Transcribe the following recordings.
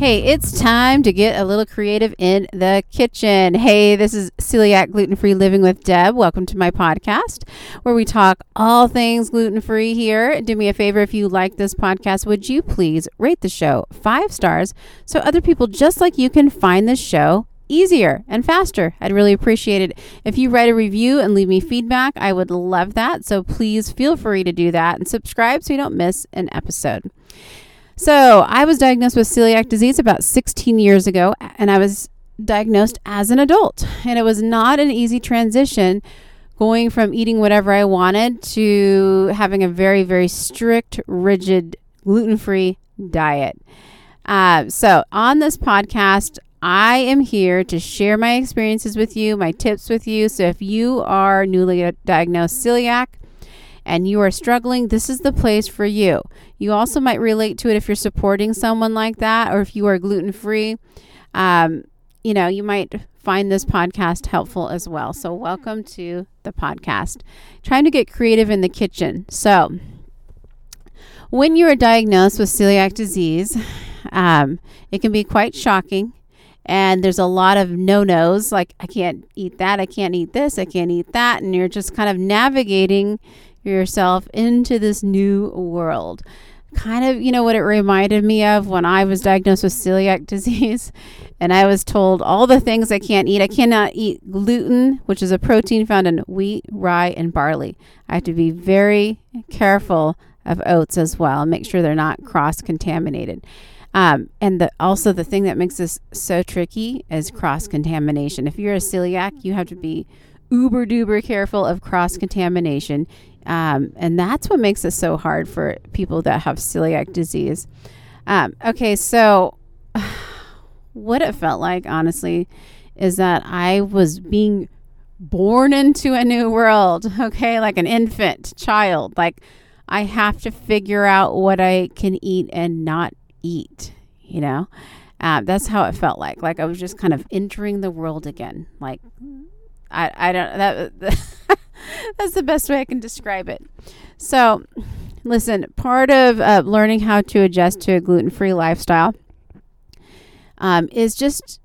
Hey, it's time to get a little creative in the kitchen. Hey, this is Celiac Gluten Free Living with Deb. Welcome to my podcast where we talk all things gluten free here. Do me a favor if you like this podcast, would you please rate the show five stars so other people just like you can find this show easier and faster. I'd really appreciate it. If you write a review and leave me feedback, I would love that. So please feel free to do that and subscribe so you don't miss an episode. So, I was diagnosed with celiac disease about 16 years ago, and I was diagnosed as an adult. And it was not an easy transition going from eating whatever I wanted to having a very, very strict, rigid, gluten free diet. Uh, so, on this podcast, I am here to share my experiences with you, my tips with you. So, if you are newly diagnosed celiac, and you are struggling, this is the place for you. You also might relate to it if you're supporting someone like that or if you are gluten free. Um, you know, you might find this podcast helpful as well. So, welcome to the podcast. Trying to get creative in the kitchen. So, when you are diagnosed with celiac disease, um, it can be quite shocking. And there's a lot of no nos, like I can't eat that, I can't eat this, I can't eat that. And you're just kind of navigating yourself into this new world. Kind of, you know, what it reminded me of when I was diagnosed with celiac disease and I was told all the things I can't eat. I cannot eat gluten, which is a protein found in wheat, rye, and barley. I have to be very careful of oats as well make sure they're not cross contaminated. Um, and the, also, the thing that makes this so tricky is cross contamination. If you're a celiac, you have to be uber duper careful of cross contamination. Um, and that's what makes it so hard for people that have celiac disease. Um, okay, so what it felt like, honestly, is that I was being born into a new world, okay, like an infant child. Like, I have to figure out what I can eat and not eat, you know? Uh, that's how it felt like. Like I was just kind of entering the world again. Like, I, I don't, that, That's the best way I can describe it. So, listen, part of uh, learning how to adjust to a gluten free lifestyle um, is just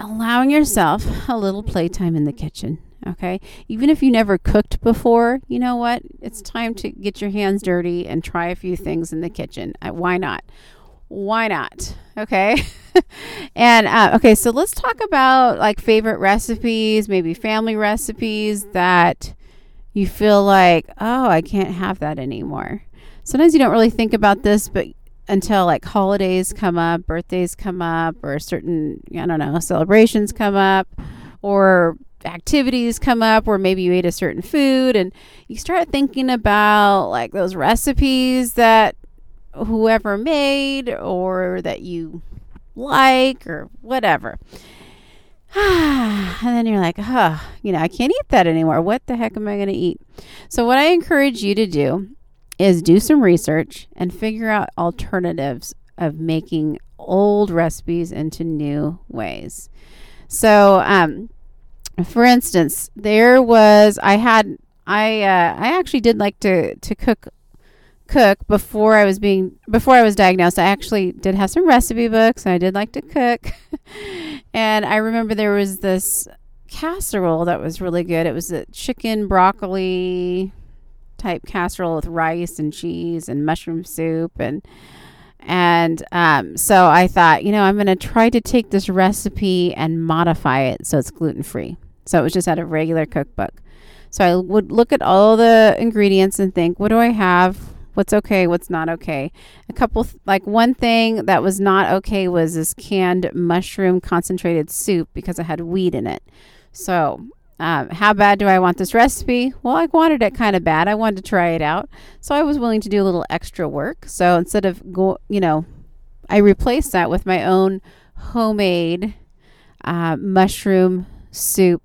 allowing yourself a little playtime in the kitchen. Okay. Even if you never cooked before, you know what? It's time to get your hands dirty and try a few things in the kitchen. Uh, why not? Why not? Okay. and uh, okay, so let's talk about like favorite recipes, maybe family recipes that you feel like, oh, I can't have that anymore. Sometimes you don't really think about this, but until like holidays come up, birthdays come up, or certain, I don't know, celebrations come up, or activities come up where maybe you ate a certain food and you start thinking about like those recipes that whoever made or that you like or whatever. and then you're like, huh, you know, I can't eat that anymore. What the heck am I going to eat? So, what I encourage you to do is do some research and figure out alternatives of making old recipes into new ways. So, um, for instance, there was I had I uh, I actually did like to to cook cook before I was being before I was diagnosed. I actually did have some recipe books and I did like to cook. and I remember there was this casserole that was really good. It was a chicken broccoli type casserole with rice and cheese and mushroom soup and and um, so I thought, you know, I'm going to try to take this recipe and modify it so it's gluten free. So it was just out of regular cookbook. So I would look at all the ingredients and think, what do I have? What's okay, what's not okay. A couple, like one thing that was not okay was this canned mushroom concentrated soup because it had wheat in it. So, um, how bad do I want this recipe? Well, I wanted it kind of bad. I wanted to try it out. So I was willing to do a little extra work. So instead of go, you know, I replaced that with my own homemade uh, mushroom soup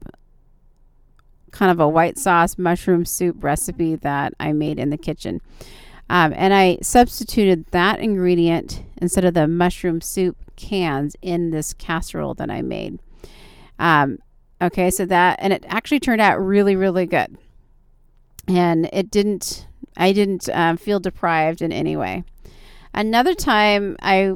kind of a white sauce mushroom soup recipe that I made in the kitchen. Um, and I substituted that ingredient instead of the mushroom soup cans in this casserole that I made. Um, okay, so that, and it actually turned out really, really good. And it didn't, I didn't um, feel deprived in any way. Another time I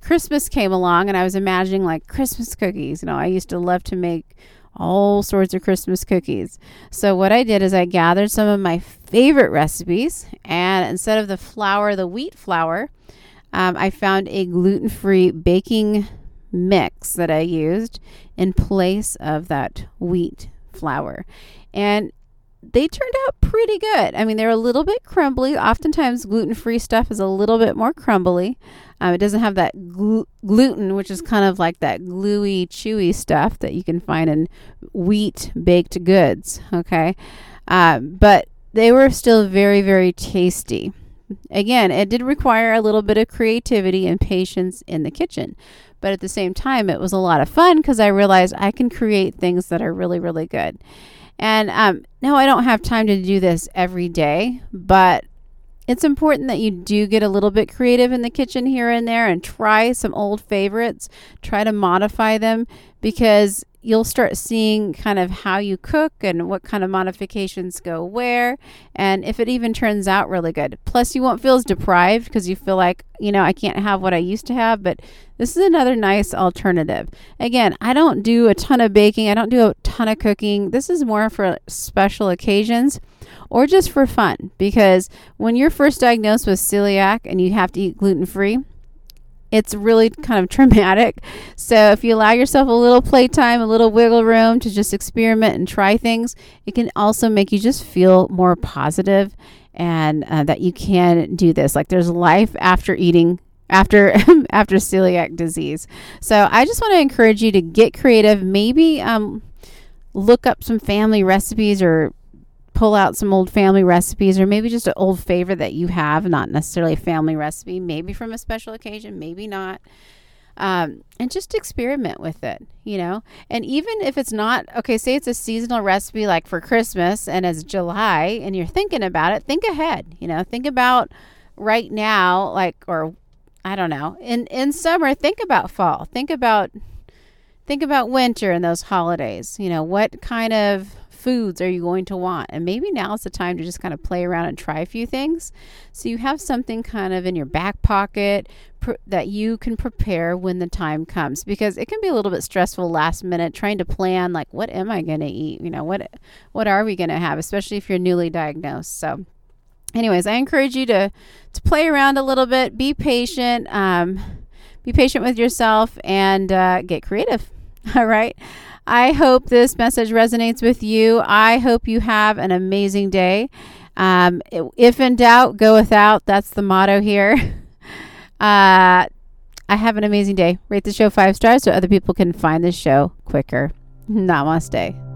Christmas came along and I was imagining like Christmas cookies. You know, I used to love to make all sorts of Christmas cookies. So, what I did is I gathered some of my favorite recipes, and instead of the flour, the wheat flour, um, I found a gluten free baking mix that I used in place of that wheat flour. And they turned out pretty good. I mean, they're a little bit crumbly. Oftentimes, gluten free stuff is a little bit more crumbly. Um, it doesn't have that glu- gluten, which is kind of like that gluey, chewy stuff that you can find in wheat baked goods. Okay. Um, but they were still very, very tasty. Again, it did require a little bit of creativity and patience in the kitchen. But at the same time, it was a lot of fun because I realized I can create things that are really, really good. And um, no, I don't have time to do this every day, but it's important that you do get a little bit creative in the kitchen here and there and try some old favorites, try to modify them because you'll start seeing kind of how you cook and what kind of modifications go where and if it even turns out really good. Plus you won't feel as deprived because you feel like, you know, I can't have what I used to have, but this is another nice alternative. Again, I don't do a ton of baking, I don't do a ton of cooking. This is more for special occasions or just for fun because when you're first diagnosed with celiac and you have to eat gluten-free, it's really kind of traumatic. So if you allow yourself a little playtime, a little wiggle room to just experiment and try things, it can also make you just feel more positive and uh, that you can do this. Like there's life after eating after after celiac disease. So I just want to encourage you to get creative. Maybe um, look up some family recipes or pull out some old family recipes or maybe just an old favorite that you have, not necessarily a family recipe, maybe from a special occasion, maybe not. Um, and just experiment with it, you know. And even if it's not okay, say it's a seasonal recipe like for Christmas and it's July and you're thinking about it, think ahead, you know, think about right now, like, or I don't know, in in summer, think about fall, think about think about winter and those holidays. You know, what kind of foods are you going to want? And maybe now is the time to just kind of play around and try a few things. So you have something kind of in your back pocket pr- that you can prepare when the time comes because it can be a little bit stressful last minute trying to plan like what am I going to eat? You know, what what are we going to have, especially if you're newly diagnosed. So anyways, I encourage you to to play around a little bit, be patient, um, be patient with yourself and uh, get creative. All right. I hope this message resonates with you. I hope you have an amazing day. Um, if in doubt, go without. That's the motto here. Uh, I have an amazing day. Rate the show five stars so other people can find the show quicker. Namaste.